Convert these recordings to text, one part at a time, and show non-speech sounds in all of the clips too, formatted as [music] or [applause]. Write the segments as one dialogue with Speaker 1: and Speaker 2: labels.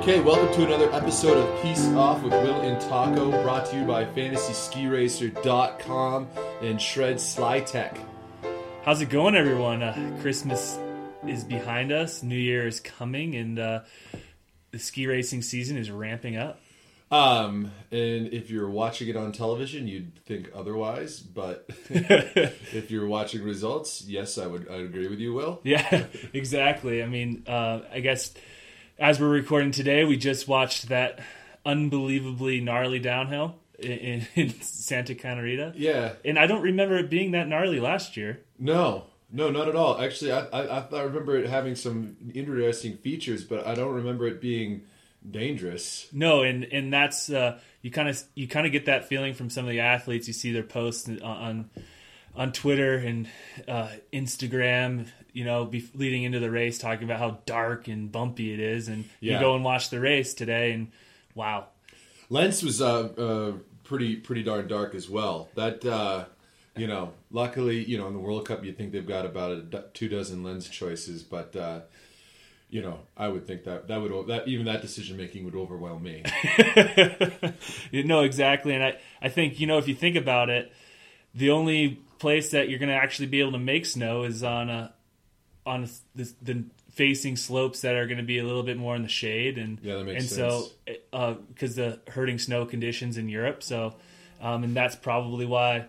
Speaker 1: Okay, welcome to another episode of Peace Off with Will and Taco, brought to you by FantasySkiRacer.com and Shred Sly Tech.
Speaker 2: How's it going, everyone? Uh, Christmas is behind us, New Year is coming, and uh, the ski racing season is ramping up.
Speaker 1: Um, and if you're watching it on television, you'd think otherwise, but [laughs] if you're watching results, yes, I would I agree with you, Will.
Speaker 2: Yeah, [laughs] exactly. I mean, uh, I guess as we're recording today, we just watched that unbelievably gnarly downhill in, [laughs] in Santa Caterina.
Speaker 1: Yeah.
Speaker 2: And I don't remember it being that gnarly last year.
Speaker 1: No, no, not at all. Actually, I I, I remember it having some interesting features, but I don't remember it being dangerous.
Speaker 2: No, and and that's uh, you kind of you kind of get that feeling from some of the athletes. You see their posts on on Twitter and uh, Instagram. You know, be, leading into the race, talking about how dark and bumpy it is, and
Speaker 1: Yeah.
Speaker 2: you go and watch the race today, and wow,
Speaker 1: Lens was uh, uh, pretty pretty darn dark as well. That uh, you know, luckily, you know, in the World Cup, you think they've got about a two dozen lens choices, but uh, you know, I would think that that would that even that decision making would overwhelm me. [laughs]
Speaker 2: you know exactly. And I I think you know if you think about it, the only place that you're going to actually be able to make snow is on a on the, the facing slopes that are going to be a little bit more in the shade and
Speaker 1: Yeah, that makes
Speaker 2: and
Speaker 1: sense.
Speaker 2: so because the hurting snow conditions in Europe so um, and that's probably why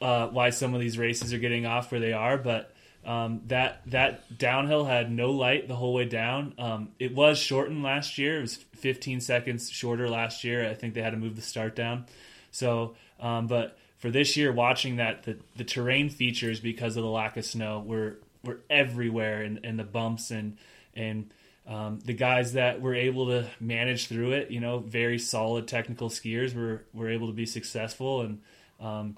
Speaker 2: uh, why some of these races are getting off where they are but um, that that downhill had no light the whole way down. Um, it was shortened last year. It was 15 seconds shorter last year. I think they had to move the start down. So um, but for this year, watching that the, the terrain features because of the lack of snow were were everywhere, and, and the bumps and and um, the guys that were able to manage through it, you know, very solid technical skiers were were able to be successful, and um,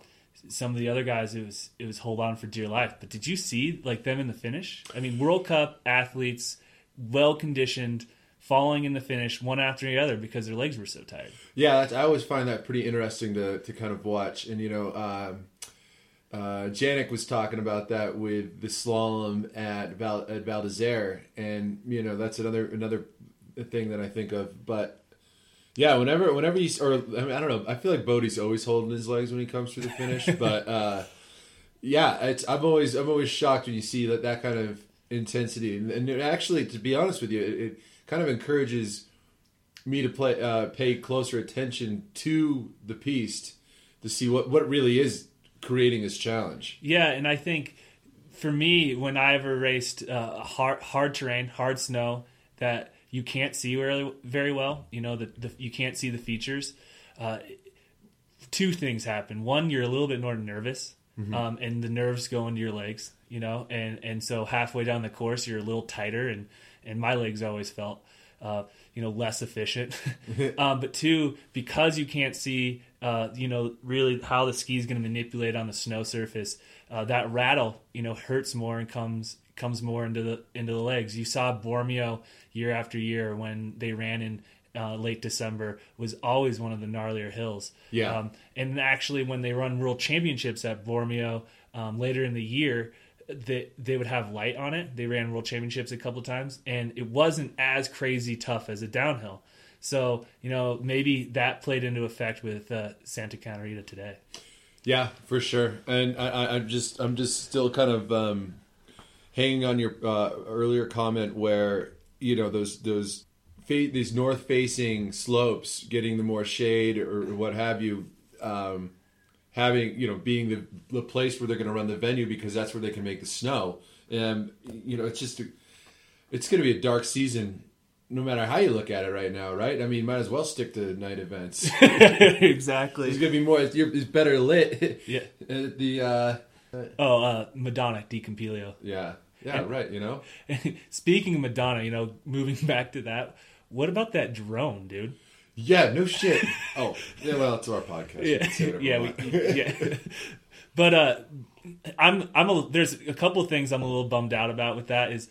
Speaker 2: some of the other guys it was it was hold on for dear life. But did you see like them in the finish? I mean, World Cup athletes, well conditioned, falling in the finish one after the other because their legs were so tired.
Speaker 1: Yeah, that's, I always find that pretty interesting to, to kind of watch. And you know, um, uh, Janik was talking about that with the slalom at Val at Val d'Isere, and you know that's another another thing that I think of. But yeah, whenever whenever you or I, mean, I don't know, I feel like Bode's always holding his legs when he comes through the finish. [laughs] but uh, yeah, it's I'm always I'm always shocked when you see that that kind of intensity, and, and actually, to be honest with you, it, it kind of encourages me to play uh, pay closer attention to the piece to see what what really is creating this challenge.
Speaker 2: Yeah, and I think for me, when I ever raced uh, hard hard terrain, hard snow that you can't see very very well, you know, the, the you can't see the features. Uh, two things happen. One, you're a little bit more nervous, um, and the nerves go into your legs, you know, and and so halfway down the course, you're a little tighter, and and my legs always felt. Uh, you know, less efficient. [laughs] [laughs] um, but two, because you can't see, uh, you know, really how the ski is going to manipulate on the snow surface, uh, that rattle, you know, hurts more and comes comes more into the into the legs. You saw Bormio year after year when they ran in uh, late December was always one of the gnarlier hills.
Speaker 1: Yeah.
Speaker 2: Um, and actually, when they run World Championships at Bormio um, later in the year, they they would have light on it. They ran World Championships a couple times, and it wasn't as crazy tough as a downhill. So you know maybe that played into effect with uh, Santa Caterina today.
Speaker 1: Yeah, for sure. And I, I'm just I'm just still kind of um, hanging on your uh, earlier comment where you know those those fa- these north facing slopes getting the more shade or what have you. Um, having you know being the, the place where they're going to run the venue because that's where they can make the snow and you know it's just a, it's going to be a dark season no matter how you look at it right now right i mean might as well stick to night events [laughs]
Speaker 2: exactly.
Speaker 1: it's going to be more it's, it's better lit [laughs]
Speaker 2: Yeah.
Speaker 1: Uh, the uh
Speaker 2: Oh, uh, Madonna Di Campiglio.
Speaker 1: yeah yeah right you know [laughs]
Speaker 2: Speaking of Madonna, you know, moving back to that, what about that drone, dude?
Speaker 1: Yeah no shit oh yeah well it's our podcast
Speaker 2: Yeah,
Speaker 1: whatever
Speaker 2: yeah,
Speaker 1: we
Speaker 2: we, yeah. [laughs] But uh, I'm I'm a there's a couple of things I'm a little bummed out about with that is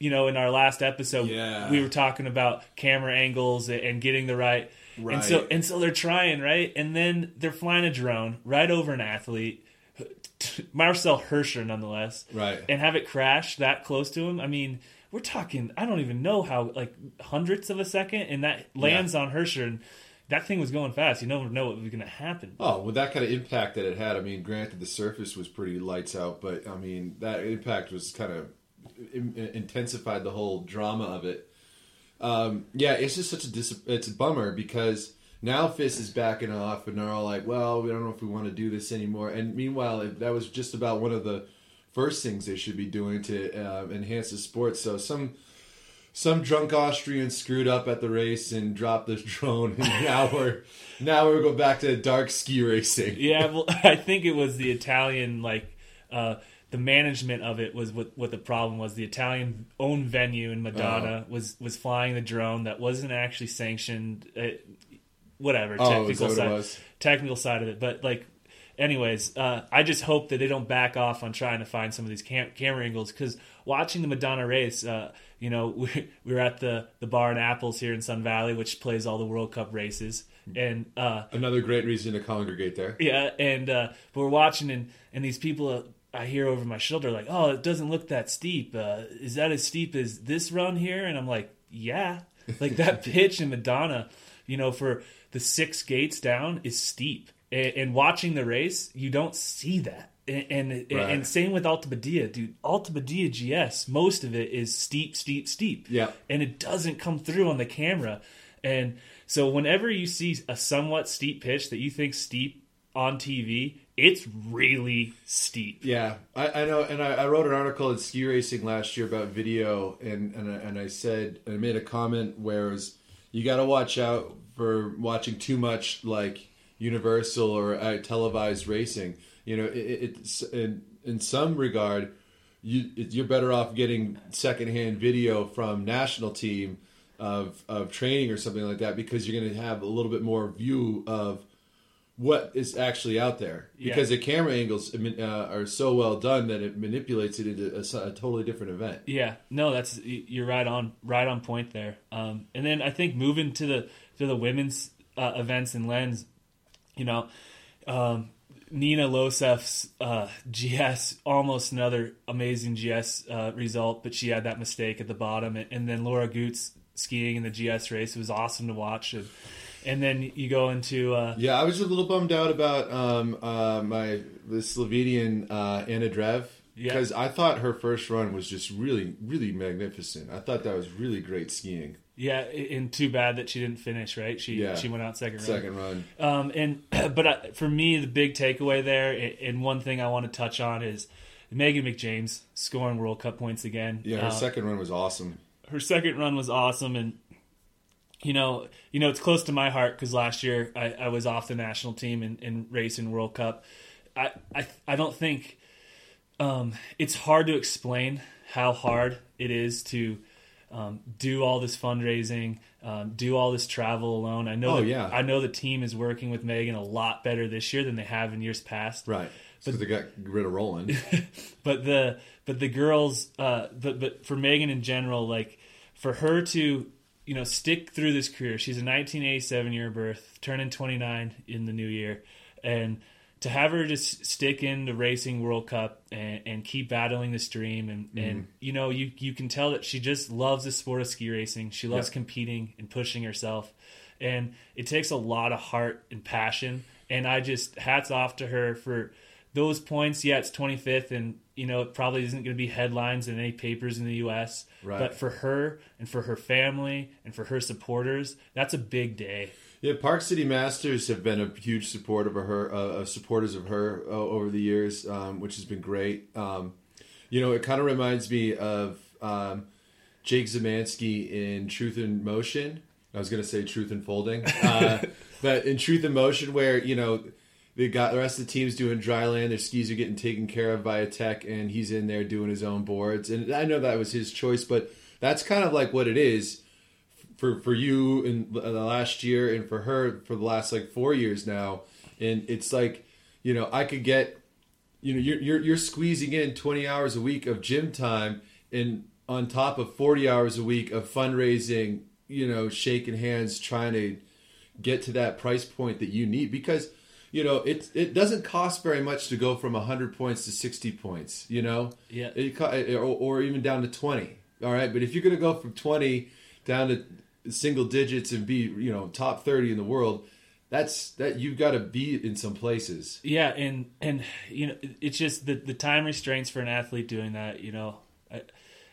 Speaker 2: you know in our last episode
Speaker 1: Yeah.
Speaker 2: we were talking about camera angles and getting the right, right and so and so they're trying right and then they're flying a drone right over an athlete Marcel Hirscher nonetheless
Speaker 1: Right.
Speaker 2: and have it crash that close to him I mean we're talking. I don't even know how like hundredths of a second, and that lands on Hirscher, and that thing was going fast. You never know what was going to happen.
Speaker 1: Oh, with that kind of impact that it had, I mean, granted the surface was pretty lights out, but I mean that impact was kind of in- intensified the whole drama of it. Um, yeah, it's just such a dis- it's a bummer because now FIS is backing off and they're all like, "Well, we don't know if we want to do this anymore." And meanwhile, that was just about one of the first things they should be doing to uh, enhance the sport. So some some drunk Austrian screwed up at the race and dropped the drone, and [laughs] now we're now we're going back to dark ski racing.
Speaker 2: Yeah, well, [laughs] I think it was the Italian like uh, the management of it was what what the problem was. The Italian owned venue in Madonna was was flying the drone that wasn't actually sanctioned. Uh, whatever
Speaker 1: Oh,
Speaker 2: technical
Speaker 1: what
Speaker 2: side
Speaker 1: was?
Speaker 2: technical side of it, but like. Anyways, uh, I just hope that they don't back off on trying to find some of these cam- camera angles because watching the Madonna race, uh, you know, [laughs] we, we were at the the bar in Apples here in Sun Valley, which plays all the World Cup races, and uh,
Speaker 1: Another great reason to congregate there.
Speaker 2: yeah, and uh, but we're watching, and and these people uh, I hear over my shoulder like, "Oh, it doesn't look that steep. Uh, is that as steep as this run here?" And I'm like, "Yeah, like that [laughs] pitch in Madonna, you know, for the six gates down is steep." And, and watching the race, you don't see that. And and,
Speaker 1: Right.
Speaker 2: and same with Alta Badia, dude. Alta Badia GS, most of it is steep, steep, steep
Speaker 1: Yeah.
Speaker 2: and it doesn't come through on the camera. And so whenever you see a somewhat steep pitch that you think steep on TV, it's really steep.
Speaker 1: Yeah, I, I know, and I, I wrote an article in Ski Racing last year about video, and and I, and I said I made a comment where it was, you got to watch out for watching too much like Universal or uh, televised racing. You know, it, it- it's in in some regard, you it, you're better off getting secondhand video from national team of of training or something like that because you're going to have a little bit more view of what is actually out there
Speaker 2: Yeah.
Speaker 1: because the camera angles uh, are so well done that it manipulates it into a, a totally different event.
Speaker 2: Yeah, no, that's you're right on right on point there. Um, and then I think moving to the to the women's uh, events and Lienz, you know, um, Nina Løseth's uh, GS almost another amazing GS uh, result, but she had that mistake at the bottom, and, and then Lara Gut's skiing in the GS race. It was awesome to watch, and, and then you go into uh,
Speaker 1: Yeah, I was a little bummed out about um, uh, my the Slovenian uh, Ana Drev
Speaker 2: Yeah.
Speaker 1: because I thought her first run was just really, really magnificent. I thought that was really great skiing.
Speaker 2: Yeah, and too bad that she didn't finish. Right, she
Speaker 1: Yeah.
Speaker 2: she went out second. run.
Speaker 1: Second run,
Speaker 2: Um, and [clears throat] but I, for me, the big takeaway there, and one thing I want to touch on is Megan McJames scoring World Cup points again.
Speaker 1: yeah, her
Speaker 2: Uh,
Speaker 1: second run was awesome.
Speaker 2: her second run was awesome, and you know, you know, it's close to my heart because last year I, I was off the national team in, in racing World Cup. I, I I don't think um, it's hard to explain how hard it is to um, do all this fundraising, um, do all this travel alone. I know,
Speaker 1: Oh,
Speaker 2: that-
Speaker 1: yeah.
Speaker 2: I know the team is working with Megan a lot better this year than they have in years past.
Speaker 1: Right, so they got rid of Roland. [laughs]
Speaker 2: but the but the girls uh but but for Megan in general like for her to you know stick through this career she's a 1987 year birth turning 29 in the new year and to have her just stick in the racing World Cup and, and keep battling this dream and, mm-hmm. and you know you you can tell that she just loves the sport of ski racing she loves
Speaker 1: Yeah.
Speaker 2: competing and pushing herself and it takes a lot of heart and passion and I just hats off to her for those points, yeah, it's 25th, and you know it probably isn't going to be headlines in any papers in the U.S.
Speaker 1: Right.
Speaker 2: But for her and for her family and for her supporters, that's a big day.
Speaker 1: Yeah, Park City Masters have been a huge support of her, uh, uh, supporters of her uh, over the years, um, which has been great. Um, you know, it kind of reminds me of um, Jake Zamansky in Truth in Motion. I was going to say Truth in Folding, uh, [laughs] but in Truth in Motion, where you know they got the rest of the team's doing dry land, their skis are getting taken care of by a tech, and he's in there doing his own boards. And I know that was his choice, but that's kind of like what it is for for you in the last year and for her for the last like four years now. And it's like you know i could get you know you're you're, you're squeezing in 20 hours a week of gym time and on top of 40 hours a week of fundraising you know shaking hands trying to get to that price point that you need. Because you know it it doesn't cost very much to go from 100 points to 60 points you know?
Speaker 2: Yeah.
Speaker 1: it or, or even down to 20 All right, but if you're going to go from 20 down to single digits and be you know top 30 in the world, that's that you've got to be in some places.
Speaker 2: Yeah, and and you know it's just the the time restraints for an athlete doing that. You know, I,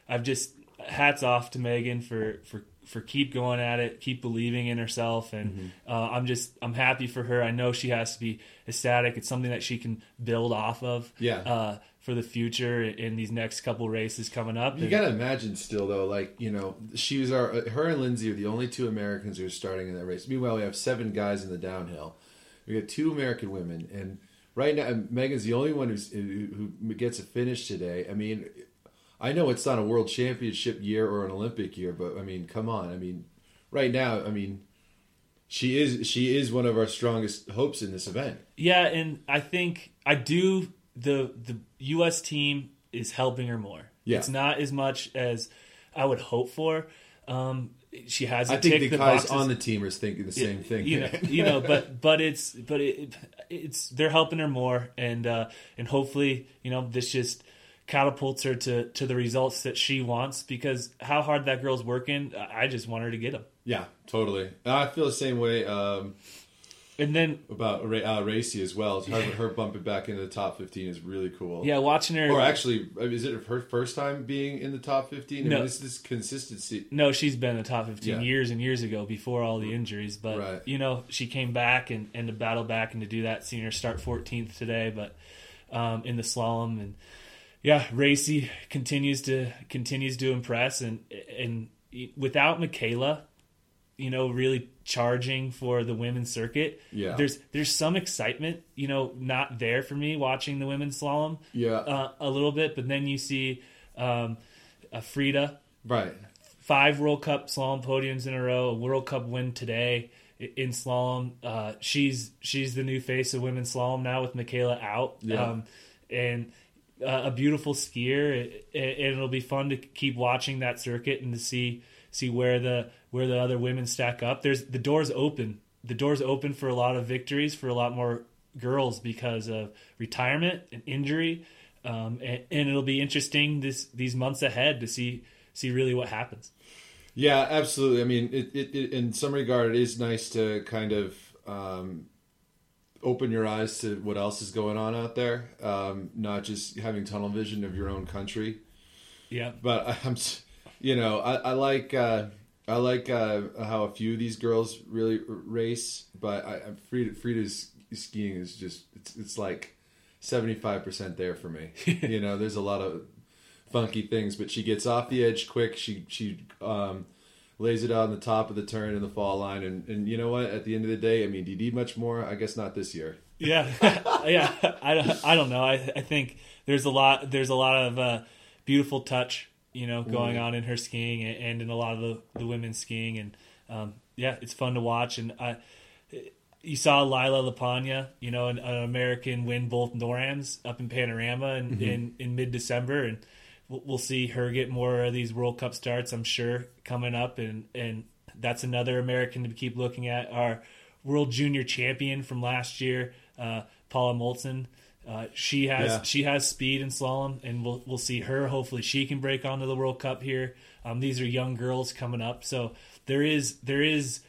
Speaker 2: I've just hats off to Megan for for for keep going at it, keep believing in herself, and
Speaker 1: Mm-hmm.
Speaker 2: uh, I'm just I'm happy for her. I know she has to be ecstatic. It's something that she can build off of.
Speaker 1: Yeah.
Speaker 2: Uh, for the future in these next couple races coming up.
Speaker 1: You
Speaker 2: And-
Speaker 1: got to imagine still though, like you know, she was our uh, her and Lindsay are the only two Americans who are starting in that race. Meanwhile, we have seven guys in the downhill. We got two American women, and right now Megan's the only one who's who, who gets a finish today. I mean, I know it's not a world championship year or an Olympic year, but I mean, come on. I mean, right now, I mean, she is she is one of our strongest hopes in this event.
Speaker 2: Yeah, and I think I do the the US team is helping her more.
Speaker 1: Yeah.
Speaker 2: It's not as much as I would hope for. Um, she has.
Speaker 1: I think the,
Speaker 2: the
Speaker 1: guys
Speaker 2: boxes.
Speaker 1: on the team are thinking the same thing.
Speaker 2: You know, you know, but but it's but it, it's they're helping her more, and uh, and hopefully you know this just catapults her to to the results that she wants because how hard that girl's working, I just want her to get them.
Speaker 1: yeah, totally. I feel the same way. Um,
Speaker 2: And then
Speaker 1: about uh, Resi as well. Her, her bumping back into the top 15 is really cool.
Speaker 2: yeah, watching her.
Speaker 1: Or actually, uh, is it her first time being in the top 15? I
Speaker 2: No.
Speaker 1: mean, this this consistency.
Speaker 2: No, she's been in the top 15
Speaker 1: Yeah.
Speaker 2: years and years ago before all the injuries. But,
Speaker 1: Right.
Speaker 2: you know, she came back and, and to battle back and to do that, seeing her start 14th today, but um, in the slalom. And yeah, Resi continues to continues to impress. And, and without Mikaela, you know, really charging for the women's circuit,
Speaker 1: Yeah.
Speaker 2: there's there's some excitement, you know, not there for me watching the women's slalom
Speaker 1: Yeah.
Speaker 2: uh, a little bit. But then you see um, a Frida
Speaker 1: right.
Speaker 2: five World Cup slalom podiums in a row, a World Cup win today in slalom. Uh, she's she's the new face of women's slalom now with Mikaela out,
Speaker 1: Yeah.
Speaker 2: um, and uh, a beautiful skier. It, it, it'll be fun to keep watching that circuit and to see see where the where the other women stack up. There's the doors open. The doors open for a lot of victories for a lot more girls because of retirement and injury. Um, and, and it'll be interesting this these months ahead to see see really what happens.
Speaker 1: Yeah, absolutely. I mean, it, it, it, in some regard, it is nice to kind of um, open your eyes to what else is going on out there, um, not just having tunnel vision of your own country.
Speaker 2: Yeah,
Speaker 1: but [laughs] I'm, you know, I, I like uh, I like uh, how a few of these girls really r- race, but I, I Frida, Frida's skiing is just it's it's like seventy five percent there for me. [laughs] you know, there's a lot of funky things, but she gets off the edge quick. She she um, lays it out on the top of the turn in the fall line, and and you know what? At the end of the day, I mean, do you need much more? I guess not this year.
Speaker 2: yeah, [laughs] yeah. I, don't- I don't know. I I think there's a lot there's a lot of uh, beautiful touch you know going on in her skiing and, and in a lot of the, the women's skiing and um, yeah, it's fun to watch and I. You saw Lila Lapanja, you know, an, an American win both Norams up in Panorama in, in, in mid December, and we'll, we'll see her get more of these World Cup starts, I'm sure, coming up, and and that's another American to keep looking at. Our World Junior Champion from last year, uh, Paula Moltzan. Uh, she has
Speaker 1: Yeah.
Speaker 2: she has speed in slalom, and we'll we'll see her. Hopefully, she can break onto the World Cup here. Um, these are young girls coming up, so there is there is,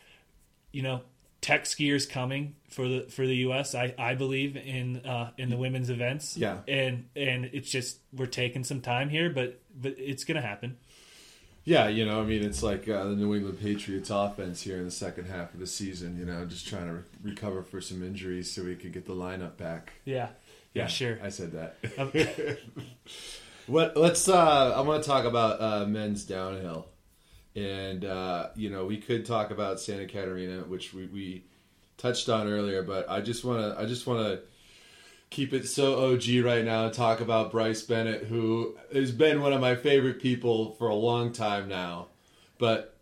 Speaker 2: you know, tech skiers coming for the for the U.S. I, I believe in uh, in the women's events.
Speaker 1: Yeah.
Speaker 2: and and it's just we're taking some time here, but but it's gonna happen.
Speaker 1: Yeah, you know, I mean, it's like uh, the New England Patriots offense here in the second half of the season. You know, just trying to re- recover for some injuries so we could get the lineup back.
Speaker 2: Yeah, yeah, sure.
Speaker 1: I said that.
Speaker 2: Um, [laughs]
Speaker 1: What? Let's. Uh, I want to talk about uh, men's downhill, and uh, you know, we could talk about Santa Caterina, which we, we touched on earlier, but I just want to. I just want to keep it so OG right now and talk about Bryce Bennett, who has been one of my favorite people for a long time now. But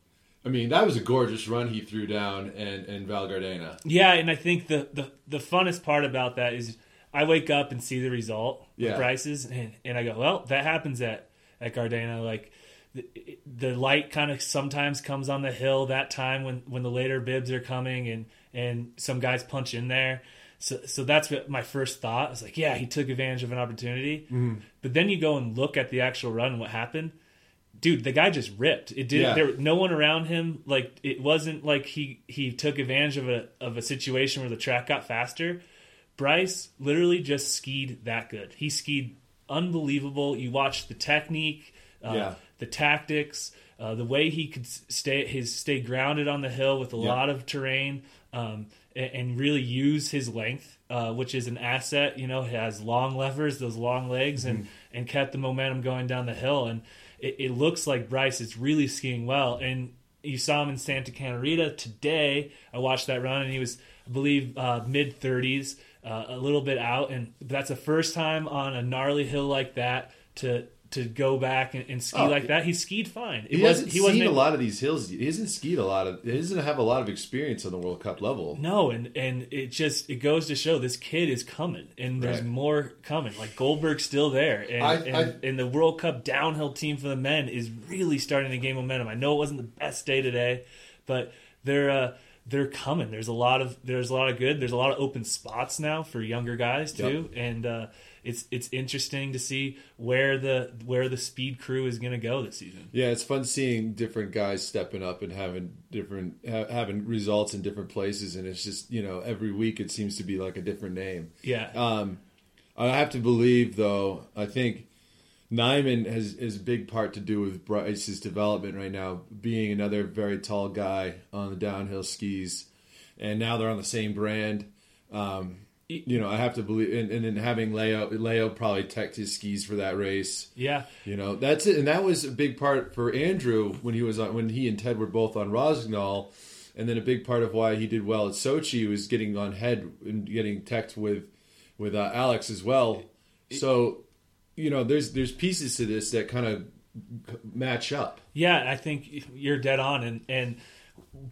Speaker 1: I mean, that was a gorgeous run he threw down in, in Val Gardena.
Speaker 2: Yeah, and I think the, the the funnest part about that is I wake up and see the result,
Speaker 1: Yeah.
Speaker 2: the prices, and, and I go, well, that happens at at Gardena. Like the, the light kind of sometimes comes on the hill that time when when the later bibs are coming, and and some guys punch in there. So, so that's what my first thought. I was like, yeah, he took advantage of an opportunity. Mm-hmm. But then you go and look at the actual run and what happened. dude, the guy just ripped. It did.
Speaker 1: Yeah.
Speaker 2: There no one around him. Like it wasn't like he he took advantage of a of a situation where the track got faster. Bryce literally just skied that good. He skied unbelievable. You watch the technique, uh,
Speaker 1: Yeah.
Speaker 2: the tactics, uh, the way he could stay his stay grounded on the hill with a
Speaker 1: Yeah.
Speaker 2: lot of terrain, um, and, and really use his length, uh, which is an asset. You know, he has long levers, those long legs, and and kept the momentum going down the hill. And it, it looks like Bryce is really skiing well. And you saw him in Santa Caterina today. I watched that run, and he was, I believe, uh, mid thirties, uh, a little bit out, and that's the first time on a gnarly hill like that to to go back and, and ski
Speaker 1: Oh,
Speaker 2: like that. He skied fine. It
Speaker 1: He
Speaker 2: was
Speaker 1: hasn't
Speaker 2: he wasn't
Speaker 1: seen a
Speaker 2: able-
Speaker 1: lot of these hills. He hasn't skied a lot of. He doesn't have a lot of experience on the World Cup level.
Speaker 2: No, and and it just it goes to show this kid is coming, and there's
Speaker 1: Right.
Speaker 2: more coming. Like Goldberg's still there, and
Speaker 1: I-
Speaker 2: and,
Speaker 1: I-
Speaker 2: and the World Cup downhill team for the men is really starting to gain momentum. I know it wasn't the best day today, but they're uh, they're coming. There's a lot of there's a lot of good. There's a lot of open spots now for younger guys too, and uh, it's it's interesting to see where the where the speed crew is going to go this season.
Speaker 1: Yeah, it's fun seeing different guys stepping up and having different ha- having results in different places, and it's just you know every week it seems to be like a different name.
Speaker 2: Yeah,
Speaker 1: Um, I have to believe though. I think Nyman has is a big part to do with Bryce's development right now, being another very tall guy on the downhill skis, and now they're on the same brand. Um, you know, I have to believe, and, and then having Leo, Leo probably teched his skis for that race.
Speaker 2: yeah.
Speaker 1: You know, that's it, and that was a big part for Andrew when he was on when he and Ted were both on Rossignol, and then a big part of why he did well at Sochi was getting on head and getting teched with with uh, Alex as well. So, you know, there's there's pieces to this that kind of match up.
Speaker 2: Yeah, I think you're dead on. And and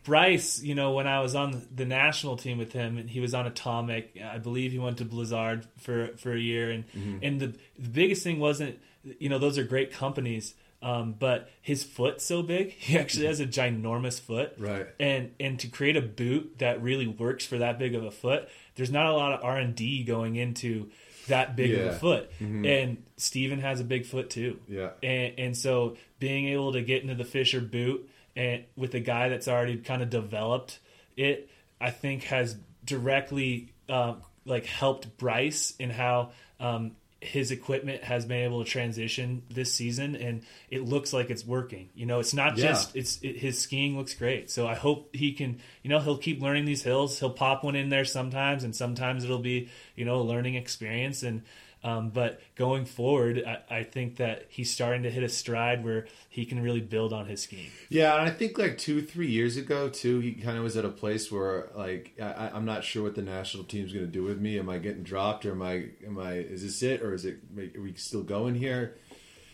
Speaker 2: Bryce, you know, when I was on the national team with him, and he was on Atomic, I believe he went to Blizzard for for a year. And and the the biggest thing wasn't, you know, those are great companies. Um, but his foot's so big, [laughs] he actually has a ginormous foot,
Speaker 1: Right.
Speaker 2: And and to create a boot that really works for that big of a foot, there's not a lot of R and D going into that big of a foot. And Steven has a big foot too
Speaker 1: Yeah.
Speaker 2: and, and so being able to get into the Fischer boot and with a guy that's already kind of developed it, I think has directly um, like helped Bryce in how um, his equipment has been able to transition this season, and it looks like it's working. You know, it's not
Speaker 1: Yeah.
Speaker 2: just it's it, his skiing looks great. So I hope he can. You know, he'll keep learning these hills. He'll pop one in there sometimes, and sometimes it'll be you know a learning experience and. Um, but going forward, I, I think that he's starting to hit a stride where he can really build on his skiing.
Speaker 1: Yeah, and I think like two, three years ago too, he kind of was at a place where like I, I'm not sure what the national team's going to do with me. Am I getting dropped, or am I, am I, is this it, or is it, are we still going here?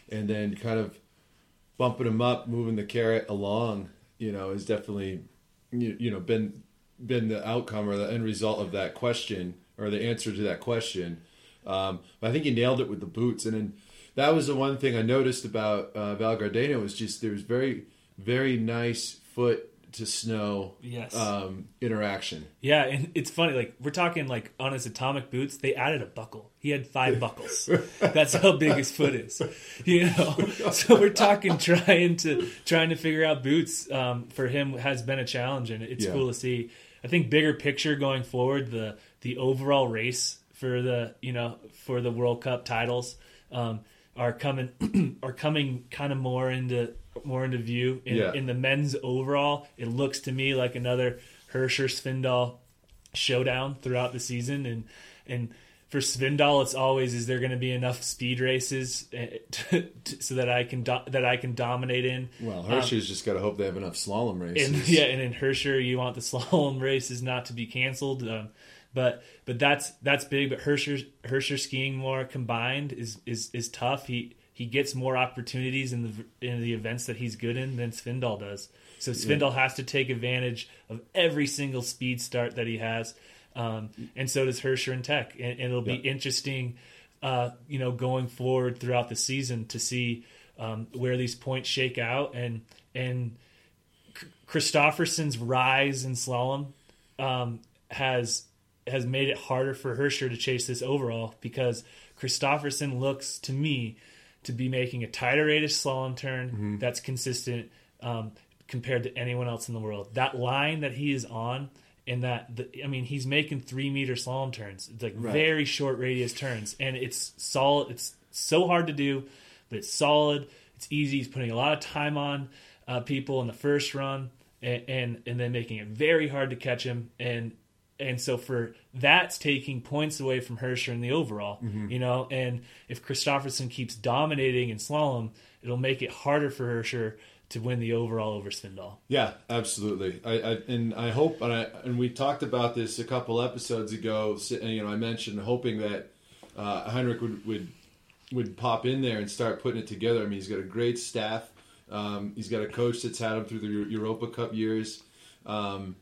Speaker 1: And then kind of bumping him up, moving the carrot along, you know, has definitely, you, you know, been been the outcome or the end result of that question or the answer to that question. Um, but I think he nailed it with the boots, and then that was the one thing I noticed about uh, Val Gardena was just there was very, very nice foot to snow
Speaker 2: Yes.
Speaker 1: um, interaction.
Speaker 2: Yeah, and it's funny. Like we're talking like on his atomic boots, they added a buckle. He had five [laughs] buckles. That's how big his foot is. You know, [laughs] so we're talking trying to trying to figure out boots um, for him has been a challenge, and it's
Speaker 1: Yeah.
Speaker 2: cool to see. I think bigger picture going forward, the the overall race for the you know for the World Cup titles um, are coming [clears throat] are coming kind of more into more into view in,
Speaker 1: Yeah.
Speaker 2: in the men's overall. It looks to me like another Hirscher Svindal showdown throughout the season, and and for Svindal, it's always is there going to be enough speed races eh, [laughs] to, to, so that I can do, that I can dominate in.
Speaker 1: Well, Hirscher's just got to hope they have enough slalom races.
Speaker 2: And [laughs] yeah, and in Hirscher, you want the [laughs] slalom races not to be canceled. Um, but but that's that's big. But Hirscher Hirscher skiing more combined is is is tough. He he gets more opportunities in the in the events that he's good in than Svindal does. So Svindal has to take advantage of every single speed start that he has, um, and so does Hirscher and Tech. And, and it'll be
Speaker 1: Yeah.
Speaker 2: interesting, uh, you know, going forward throughout the season to see um, where these points shake out and and Kristoffersen's rise in slalom um, has has made it harder for Hirscher to chase this overall because Kristoffersen looks to me to be making a tighter rate of slalom turn that's consistent um, compared to anyone else in the world. That line that he is on, and that the, I mean, he's making three meter slalom turns, it's like
Speaker 1: Right.
Speaker 2: very short radius turns, and it's solid. It's so hard to do, but it's solid. It's easy. He's putting a lot of time on uh, people in the first run, and, and and then making it very hard to catch him. And and so for that's taking points away from Hirscher in the overall, you know. And if Kristoffersen keeps dominating in slalom, it'll make it harder for Hirscher to win the overall over Svindal.
Speaker 1: Yeah, absolutely. I, I and I hope and I and we talked about this a couple episodes ago. You know, I mentioned hoping that uh, Heinrich would would would pop in there and start putting it together. I mean, he's got a great staff. Um, he's got a coach that's had him through the Europa Cup years. Um,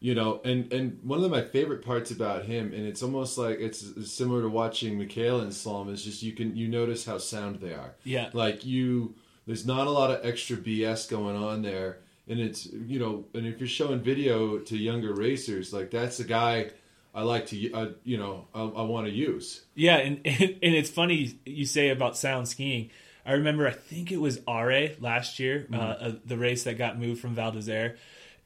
Speaker 1: you know, and and one of my favorite parts about him, and it's almost like it's, similar to watching Mikaela in slalom, is just you can you notice how sound they are.
Speaker 2: Yeah.
Speaker 1: Like you, there's not a lot of extra BS going on there, and it's you know, and if you're showing video to younger racers, like that's the guy I like to, uh, you know, I, I want to use.
Speaker 2: Yeah, and, and [laughs] and it's funny you say about sound skiing. I remember, I think it was Åre last year, uh, uh, the race that got moved from Val d'Isere,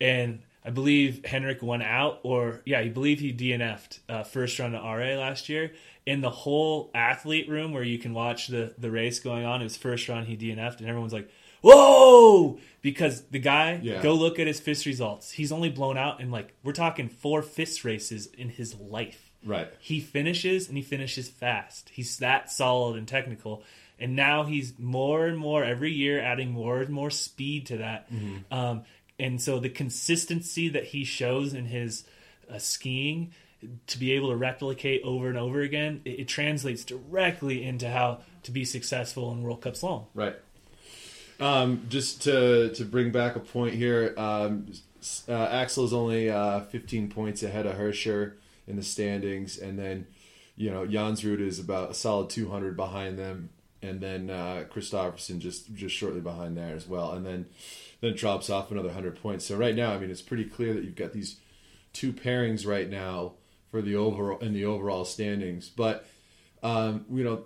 Speaker 2: and I believe Henrik went out, or yeah, I believe he DNF'd uh, first round to RA last year. In the whole athlete room where you can watch the the race going on, it was first round he DNF'd, and everyone's like, "Whoa!" Because the guy,
Speaker 1: Yeah.
Speaker 2: go look at his FIS results. He's only blown out in like we're talking four FIS races in his life
Speaker 1: Right.
Speaker 2: he finishes and he finishes fast. He's that solid and technical. And now he's more and more every year adding more and more speed to that. Um, and so the consistency that he shows in his uh, skiing to be able to replicate over and over again, it, it translates directly into how to be successful in World Cup slalom.
Speaker 1: Right. Um, just to to bring back a point here, um, uh, Aksel is only uh, 15 points ahead of Hirscher in the standings, and then you know Jansrud is about a solid 200 behind them, and then uh, just just shortly behind there as well, and then then it drops off another 100 points. So right now, I mean, it's pretty clear that you've got these two pairings right now for the overall in the overall standings, but um, you know,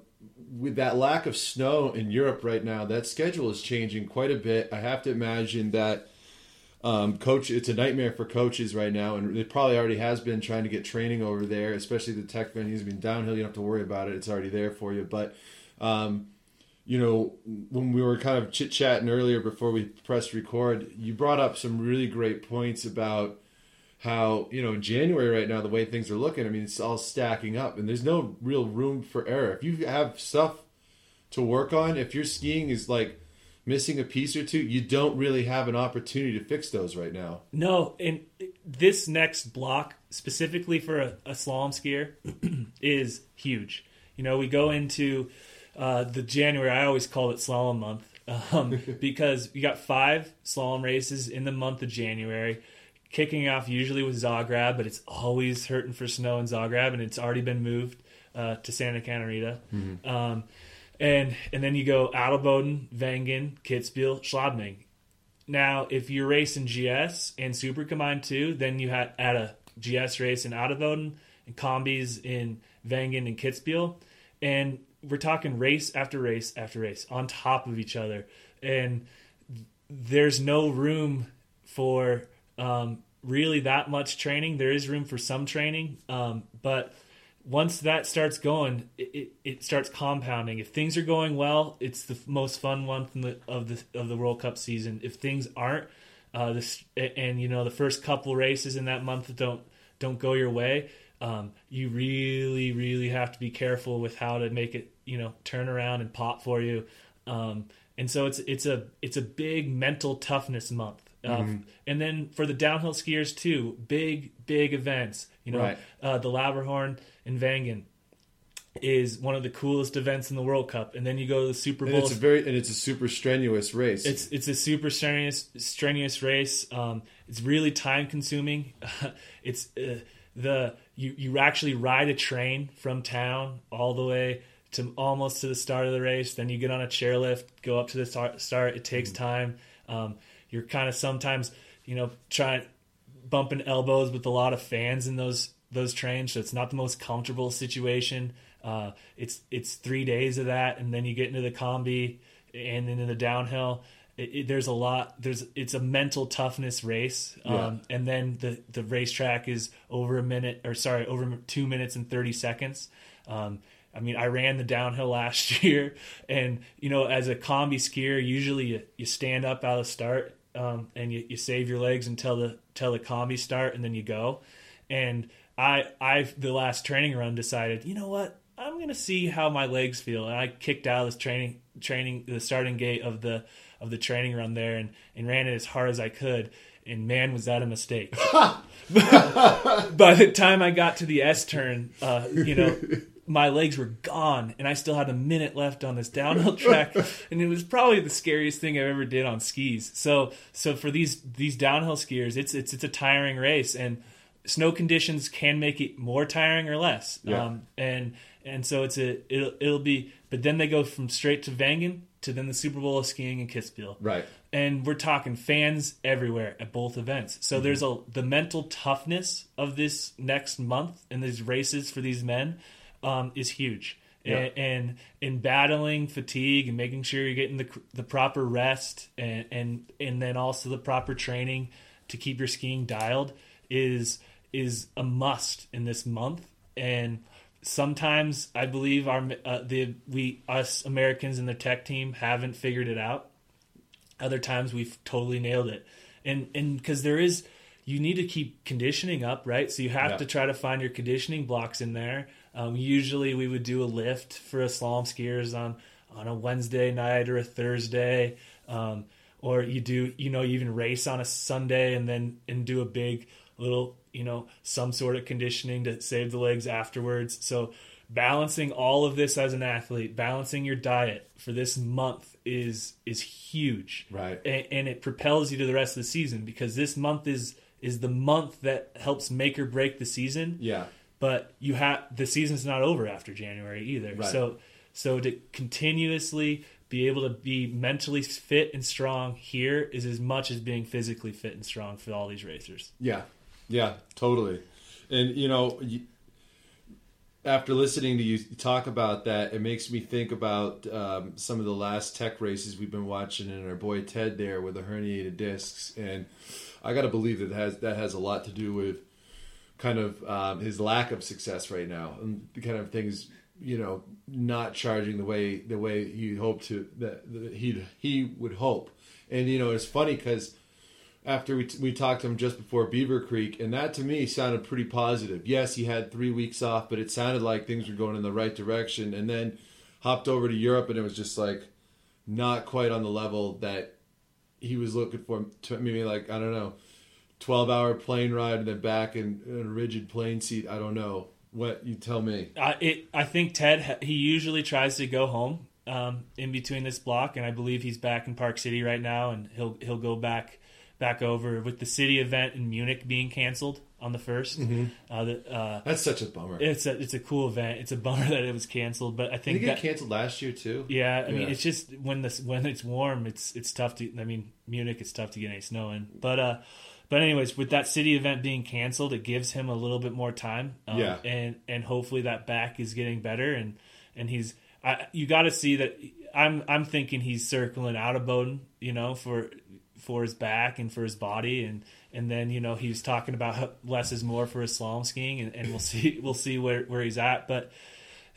Speaker 1: with that lack of snow in Europe right now, that schedule is changing quite a bit. I have to imagine that um, coach, it's a nightmare for coaches right now, and it probably already has been trying to get training over there, especially the tech venues. I mean, downhill, you don't have to worry about it; it's already there for you. But um, you know, when we were kind of chit chatting earlier before we pressed record, you brought up some really great points about how you know January right now the way things are looking. I mean, it's all stacking up, and there's no real room for error. If you have stuff to work on, if your skiing is like missing a piece or two, you don't really have an opportunity to fix those right now.
Speaker 2: No, and this next block specifically for a, a slalom skier [clears throat] is huge. You know, we go into uh, the January. I always call it slalom month um, [laughs] because you got five slalom races in the month of January. Kicking off usually with Zagreb, but it's always hurting for snow in Zagreb, and it's already been moved uh, to Santa Caterina. Um, and and then you go Adelboden, Wengen, Kitzbühel, Schladming. Now, if you're racing GS and Super Combined too, then you had at a GS race in Adelboden and combis in Wengen and Kitzbühel, and we're talking race after race after race on top of each other, and there's no room for um, really that much training. There is room for some training, um, but once that starts going, it, it, it starts compounding. If things are going well, it's the most fun month in the, of the of the World Cup season. If things aren't, uh, this and you know the first couple races in that month don't don't go your way, um, you really really have to be careful with how to make it you know turn around and pop for you. Um, and so it's it's a it's a big mental toughness month. Uh, And then for the downhill skiers too, big big events. You know,
Speaker 1: Right.
Speaker 2: uh, the Lauberhorn in Wengen is one of the coolest events in the World Cup. And then you go to the Super Bowl.
Speaker 1: And it's a very and it's a super strenuous race.
Speaker 2: It's it's a super strenuous strenuous race. Um, it's really time consuming. [laughs] it's uh, the you you actually ride a train from town all the way to almost to the start of the race. Then you get on a chairlift, go up to the start. start. It takes time. Um, you're kind of sometimes you know trying bumping elbows with a lot of fans in those those trains, so it's not the most comfortable situation. Uh, it's it's three days of that, and then you get into the combi and then in the downhill. It, it, there's a lot. There's it's a mental toughness race, um,
Speaker 1: Yeah.
Speaker 2: and then the the racetrack is over a minute or sorry over two minutes and thirty seconds. Um, I mean, I ran the downhill [laughs] last year, and you know, as a combi skier, usually you, you stand up out of start um, and you, you save your legs until the till the combi start, and then you go. And I I the last training run decided, you know what, I'm gonna see how my legs feel, and I kicked out of this training training the starting gate of the of the training run there, and and ran it as hard as I could. And man, was that a mistake! [laughs] By the time I got to the S turn, uh, you know, my legs were gone, and I still had a minute left on this downhill track, [laughs] and it was probably the scariest thing I've ever did on skis. So, so for these these downhill skiers, it's it's it's a tiring race, and snow conditions can make it more tiring or less.
Speaker 1: Yeah.
Speaker 2: Um, and and so it's a it'll it'll be, but then they go from straight to Wengen to then the Super Bowl of skiing in Kitzbühel
Speaker 1: Right.
Speaker 2: and we're talking fans everywhere at both events. So
Speaker 1: Mm-hmm.
Speaker 2: there's a the mental toughness of this next month and these races for these men um, is huge.
Speaker 1: Yeah.
Speaker 2: And, and in battling fatigue and making sure you're getting the the proper rest and and and then also the proper training to keep your skiing dialed is is a must in this month and sometimes I believe our uh, the we us Americans and the tech team haven't figured it out. Other times we've totally nailed it. And and because there is you need to keep conditioning up right? So you have
Speaker 1: Yeah.
Speaker 2: to try to find your conditioning blocks in there. Um, usually we would do a lift for a slalom skiers on on a wednesday night or a thursday. Um, or you do you know you even race on a sunday and then and do a big little you know some sort of conditioning to save the legs afterwards so balancing all of this as an athlete balancing your diet for this month is is huge
Speaker 1: Right.
Speaker 2: and, and it propels you to the rest of the season because this month is is the month that helps make or break the season
Speaker 1: Yeah.
Speaker 2: but you have the season's not over after January either.
Speaker 1: Right.
Speaker 2: So so to continuously be able to be mentally fit and strong here is as much as being physically fit and strong for all these racers.
Speaker 1: Yeah, yeah, totally. And you know, you, after listening to you talk about that, it makes me think about um, some of the last tech races we've been watching, and our boy Ted there with the herniated discs. And I got to believe that has that has a lot to do with kind of um, his lack of success right now, and the kind of things you know, not charging the way the way he hoped to that, that he he would hope. And you know, it's funny because after we, we talked to him just before Beaver Creek, and that to me sounded pretty positive. Yes, he had three weeks off, but it sounded like things were going in the right direction. And then hopped over to Europe, and it was just like not quite on the level that he was looking for. Maybe like I don't know, twelve hour plane ride and then back in, in a rigid plane seat. I don't know what you tell me.
Speaker 2: I it I think Ted he usually tries to go home um, in between this block, and I believe he's back in Park City right now, and he'll he'll go back back over with the city event in Munich being canceled on the 1st Uh, the, uh,
Speaker 1: That's such a bummer.
Speaker 2: it's a it's a cool event. It's a bummer [laughs] that it was canceled, but I
Speaker 1: Did it
Speaker 2: think
Speaker 1: get
Speaker 2: that
Speaker 1: canceled last year too?
Speaker 2: yeah, I mean it's just when this when it's warm, it's it's tough to. I mean Munich, it's tough to get any snow in, but uh, but anyways, with that city event being canceled, it gives him a little bit more time. Um,
Speaker 1: Yeah.
Speaker 2: and and hopefully that back is getting better, and and he's I you got to see that. I'm I'm thinking he's circling Adelboden, you know, for for his back and for his body, and and then you know he's talking about less is more for his slalom skiing, and, and we'll [laughs] see we'll see where where he's at, but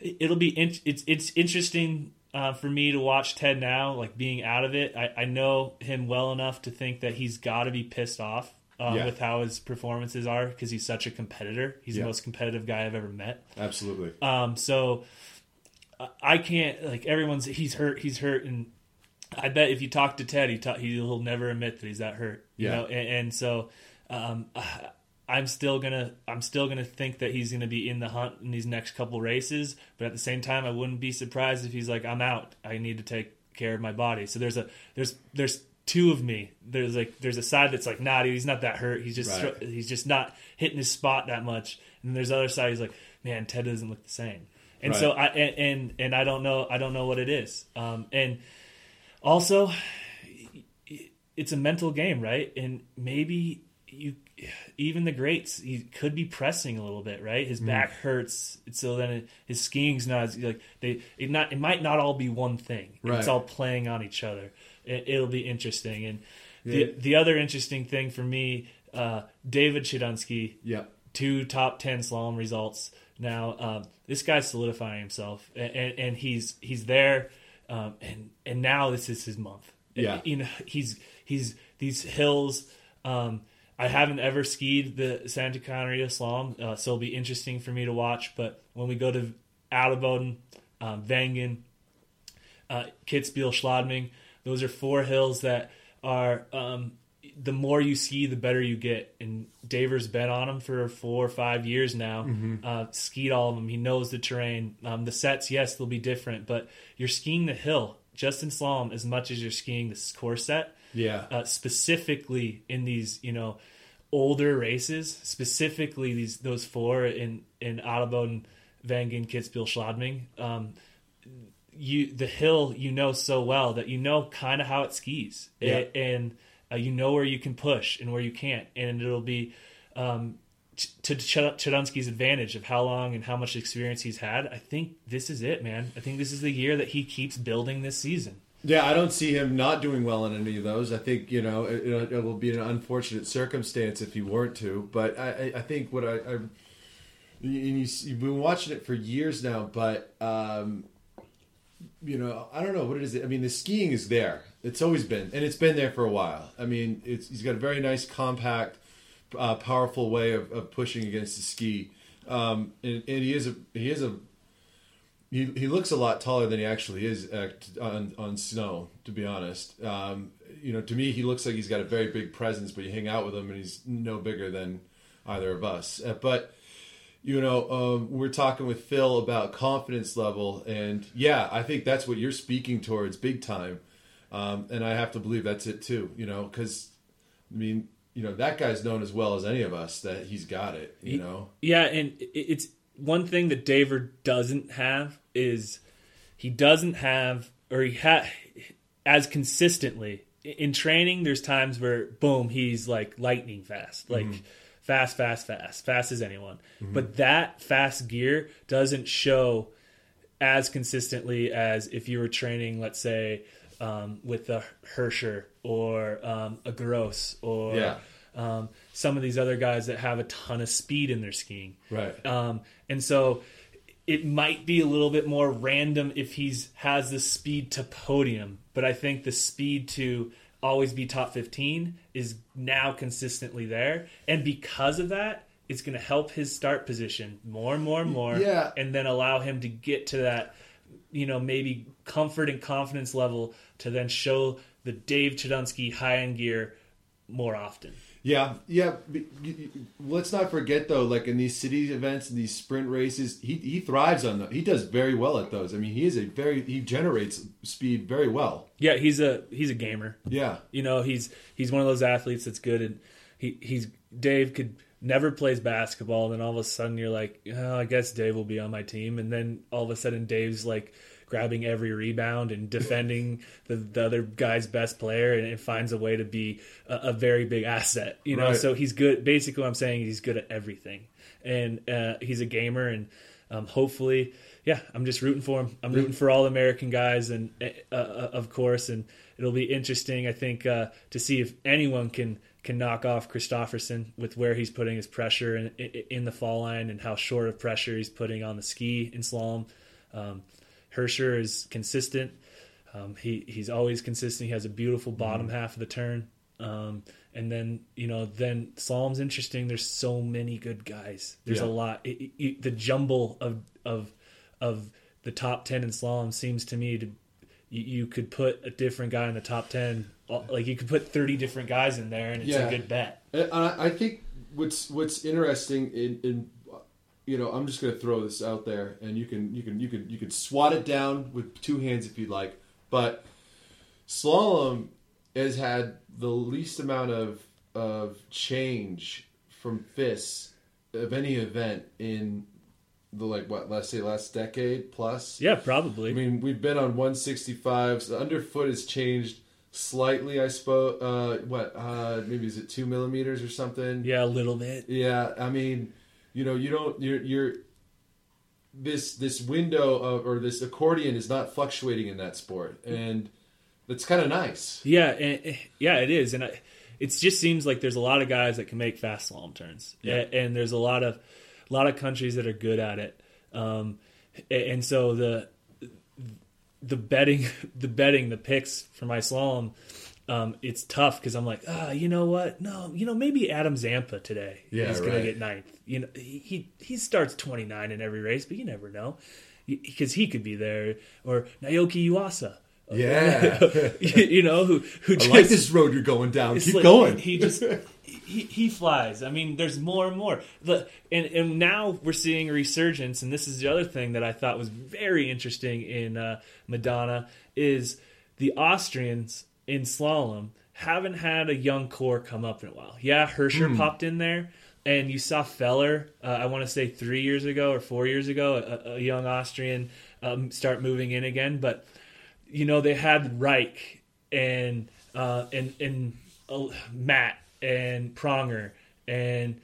Speaker 2: it'll be in, it's it's interesting uh, for me to watch Ted now, like being out of it. I, I know him well enough to think that he's got to be pissed off uh,
Speaker 1: Yeah.
Speaker 2: with how his performances are because he's such a competitor. He's
Speaker 1: Yeah.
Speaker 2: the most competitive guy I've ever met.
Speaker 1: Absolutely.
Speaker 2: Um, so I can't like everyone's he's hurt, he's hurt, and I bet if you talk to Ted, he ta- he'll never admit that he's that hurt. You
Speaker 1: Yeah.
Speaker 2: know, and, and so um, [sighs] I'm still gonna I'm still gonna think that he's gonna be in the hunt in these next couple races, but at the same time, I wouldn't be surprised if he's like I'm out. I need to take care of my body. So there's a there's there's two of me. There's like there's a side that's like nah, dude, he's not that hurt. He's just
Speaker 1: Right.
Speaker 2: he's just not hitting his spot that much. And there's the other side. He's like, man, Ted doesn't look the same. And so I and, and and I don't know I don't know what it is. Um, and also, it's a mental game, right? And maybe you even the greats, he could be pressing a little bit, right? His back hurts, so then his skiing's not as, like they. It not it might not all be one thing.
Speaker 1: Right.
Speaker 2: It's all playing on each other. It, it'll be interesting. And
Speaker 1: Yeah.
Speaker 2: the the other interesting thing for me, uh, David Chodounsky,
Speaker 1: Yeah.
Speaker 2: two top ten slalom results. Now um, this guy's solidifying himself, and, and, and he's he's there, um, and and now this is his month.
Speaker 1: Yeah.
Speaker 2: you know he's he's these hills. Um, I haven't ever skied the Santa Caterina slalom, uh, so it'll be interesting for me to watch. But when we go to Adelboden, um, Wengen, uh, Kitzbühel, Schladming. Those are four hills that are um, the more you ski, the better you get. And Daver's been on them for four or five years now. Uh, skied all of them. He knows the terrain. Um, the sets, yes, they'll be different, but you're skiing the hill just in slalom as much as you're skiing this course set
Speaker 1: Yeah.
Speaker 2: uh, specifically in these you know older races, specifically these those four in in Adelboden, Wengen, Kitzbühel, Schladming. Um, you the hill you know so well that you know kind of how it skis
Speaker 1: Yeah.
Speaker 2: A- and uh, you know where you can push and where you can't and it'll be um, to Ch- advantage of how long and how much experience he's had. I think this is it, man. I think this is the year that he keeps building this season.
Speaker 1: Yeah, I don't see him not doing well in any of those. I think you know it, it, will be an unfortunate circumstance if he weren't to. But I, I, think what I, I you, you've been watching it for years now, but um, you know I don't know what it is. I mean, the skiing is there. It's always been, and it's been there for a while. I mean, he's got a very nice, compact, uh, powerful way of, of pushing against the ski, um, and, and he is a he is a he, he looks a lot taller than he actually is on on snow. To be honest, um, you know, to me, he looks like he's got a very big presence. But you hang out with him, and he's no bigger than either of us. Uh, but you know, um, we're talking with Phil about confidence level, and yeah, I think that's what you're speaking towards big time. Um, and I have to believe that's it too. You know, because I mean, you know, that guy's known as well as any of us that he's got it. You know,
Speaker 2: Yeah, and it's one thing that Daver doesn't have is he doesn't have or he ha as consistently in training. There's times where boom, he's like lightning fast, like fast, fast, fast, fast as anyone. But that fast gear doesn't show as consistently as if you were training, let's say, um, with a Hirscher or um, a Gross or
Speaker 1: Yeah.
Speaker 2: um, some of these other guys that have a ton of speed in their skiing.
Speaker 1: right?
Speaker 2: Um, and so it might be a little bit more random if he's has the speed to podium, but I think the speed to always be top 15 is now consistently there. And because of that, it's going to help his start position more and more and more.
Speaker 1: Yeah.
Speaker 2: And then allow him to get to that, you know, maybe comfort and confidence level to then show the Dave Chodounsky high end gear more often.
Speaker 1: Yeah, yeah. but y- y- Let's not forget though, like in these city events and these sprint races, he he thrives on them. He does very well at those. I mean, he is a very he generates speed very well.
Speaker 2: Yeah, he's a he's a gamer.
Speaker 1: Yeah,
Speaker 2: You know, he's he's one of those athletes that's good and he he's Dave could never plays basketball, And then all of a sudden you're like, oh, I guess Dave will be on my team, and then all of a sudden Dave's like grabbing every rebound and defending the, the other guy's best player and, it finds a way to be a, a very big asset. You know,
Speaker 1: Right.
Speaker 2: so he's good. Basically, what I'm saying he's good at everything, and uh, he's a gamer, and um, hopefully, yeah, I'm just rooting for him. I'm rooting for all American guys, and uh, uh, of course, and it'll be interesting, I think, uh, to see if anyone can can knock off Kristoffersen with where he's putting his pressure in, in, the fall line and how short of pressure he's putting on the ski in slalom. Um, Hirscher is consistent. Um, he he's always consistent. He has a beautiful bottom half of the turn. Um, and then you know, then slalom's interesting. There's so many good guys. There's
Speaker 1: Yeah.
Speaker 2: a lot. It, it- it- the jumble of of of the top ten in slalom seems to me to you, you could put a different guy in the top ten. Like you could put 30 different guys in there, and it's
Speaker 1: Yeah.
Speaker 2: a good bet.
Speaker 1: I, I think what's what's interesting in, in you know I'm just going to throw this out there, and you can you can you can you can swat it down with two hands if you'd like, but slalom has had the least amount of of change from FIS of any event in the like what let's say last decade plus.
Speaker 2: Yeah, probably.
Speaker 1: I mean, we've been on 165s. The underfoot has changed slightly. I suppose. Uh, what? Uh, maybe is it two millimeters or something?
Speaker 2: Yeah, a little bit.
Speaker 1: Yeah, I mean, you know, you don't. You're you're this this window of or this accordion is not fluctuating in that sport, and that's kind of nice.
Speaker 2: Yeah, and, yeah, it is, and I, it just seems like there's a lot of guys that can make fast slalom turns,
Speaker 1: Yeah.
Speaker 2: and, and there's a lot of a lot of countries that are good at it, um, and so the the betting [laughs] the betting the picks for my slalom. Um, it's tough because I'm like, ah, you know what? No, you know, maybe Adam Zampa today
Speaker 1: Yeah, right.
Speaker 2: to get ninth. You know, he he- he starts 29 in every race, but you never know because he could be there. Or Naoki Yuasa,
Speaker 1: Yeah, [laughs]
Speaker 2: you know, who who
Speaker 1: I
Speaker 2: just
Speaker 1: like this road you're going down. Keep
Speaker 2: like-
Speaker 1: going.
Speaker 2: He just he, he flies. I mean, there's more and more. The, and and now we're seeing a resurgence. And this is the other thing that I thought was very interesting in uh, Madonna is the Austrians in slalom haven't had a young core come up in a while. Yeah, Hirscher
Speaker 1: Hmm.
Speaker 2: popped in there. And you saw Feller, uh, I want to say three years ago or four years ago, a, a young Austrian um, start moving in again. But you know they had Raich and uh, and and uh, Matt and Pranger and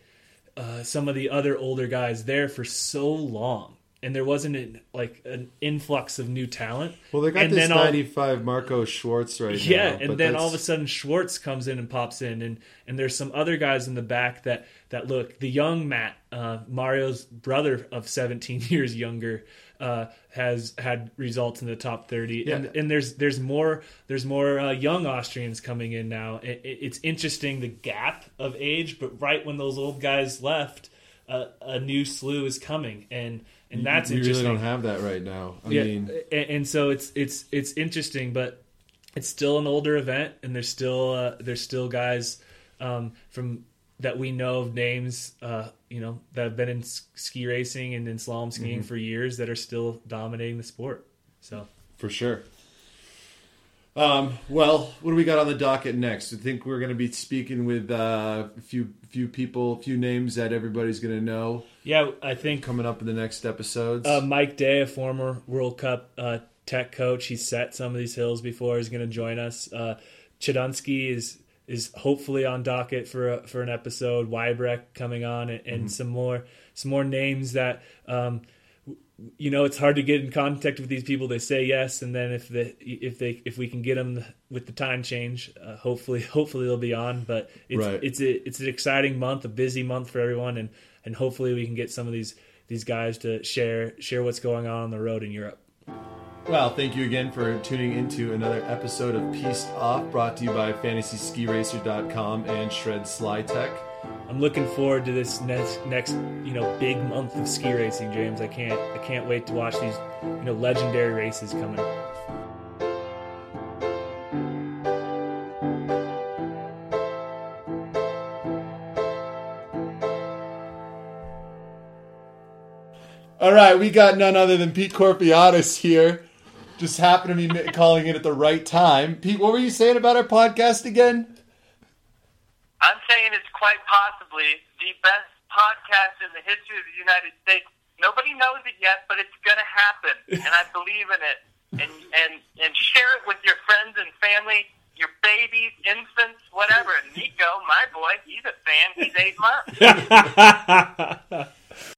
Speaker 2: uh, some of the other older guys there for so long, and there wasn't an, like an influx of new talent.
Speaker 1: well, they got
Speaker 2: and
Speaker 1: this
Speaker 2: then all-
Speaker 1: 95 Marco Schwarz right
Speaker 2: yeah,
Speaker 1: now.
Speaker 2: and then all of a sudden Schwarz comes in and pops in, and and there's some other guys in the back that that look. The young Matt, uh, Mario's brother of 17 [laughs] years younger, uh, has had results in the top 30, and
Speaker 1: Yeah.
Speaker 2: and there's there's more there's more uh, young Austrians coming in now. It, it- it's interesting the gap of age, but right when those old guys left, uh, a new slew is coming, and and that's
Speaker 1: you really
Speaker 2: interesting
Speaker 1: don't have that right now. I
Speaker 2: yeah,
Speaker 1: mean,
Speaker 2: and, and so it's it's it's interesting, but it's still an older event, and there's still uh, there's still guys um, from that we know of names, uh, you know, that have been in ski racing and in slalom skiing
Speaker 1: Mm-hmm.
Speaker 2: for years that are still dominating the sport. So
Speaker 1: For sure. Um, well, what do we got on the docket next? I think we're going to be speaking with uh, a few few people, a few names that everybody's going to know
Speaker 2: yeah, I think
Speaker 1: coming up in the next episodes.
Speaker 2: uh, Mike Day, a former World Cup uh, tech coach, he's set some of these hills before. He's going to join us. Uh, Chodounsky is is hopefully on docket for a, for an episode. Weibrecht coming on, and, and some more some more names that. Um, you know, it's hard to get in contact with these people. They say yes, and then if the if they if we can get them with the time change, uh, hopefully [laughs] hopefully they'll be on. But it's
Speaker 1: Right.
Speaker 2: it's a, it's an exciting month, a busy month for everyone, and and hopefully we can get some of these these guys to share share what's going on on the road in Europe.
Speaker 1: Well, thank you again for tuning into another episode of Pieced Off, brought to you by FantasySkiRacer.com and Shred Sly Tech.
Speaker 2: I'm looking forward to this next next you know big month of ski racing, James. I can't I can't wait to watch these you know legendary races coming.
Speaker 1: All right, we got none other than Pete Corpiatis here. Just happened to be calling in at the right time. Pete, what were you saying about our podcast again?
Speaker 3: I'm saying it's quite possibly the best podcast in the history of the United States. Nobody knows it yet, but it's going to happen, and I believe in it. And and and share it with your friends and family, your babies, infants, whatever. Nico, my boy, he's a fan. He's eight months. [laughs]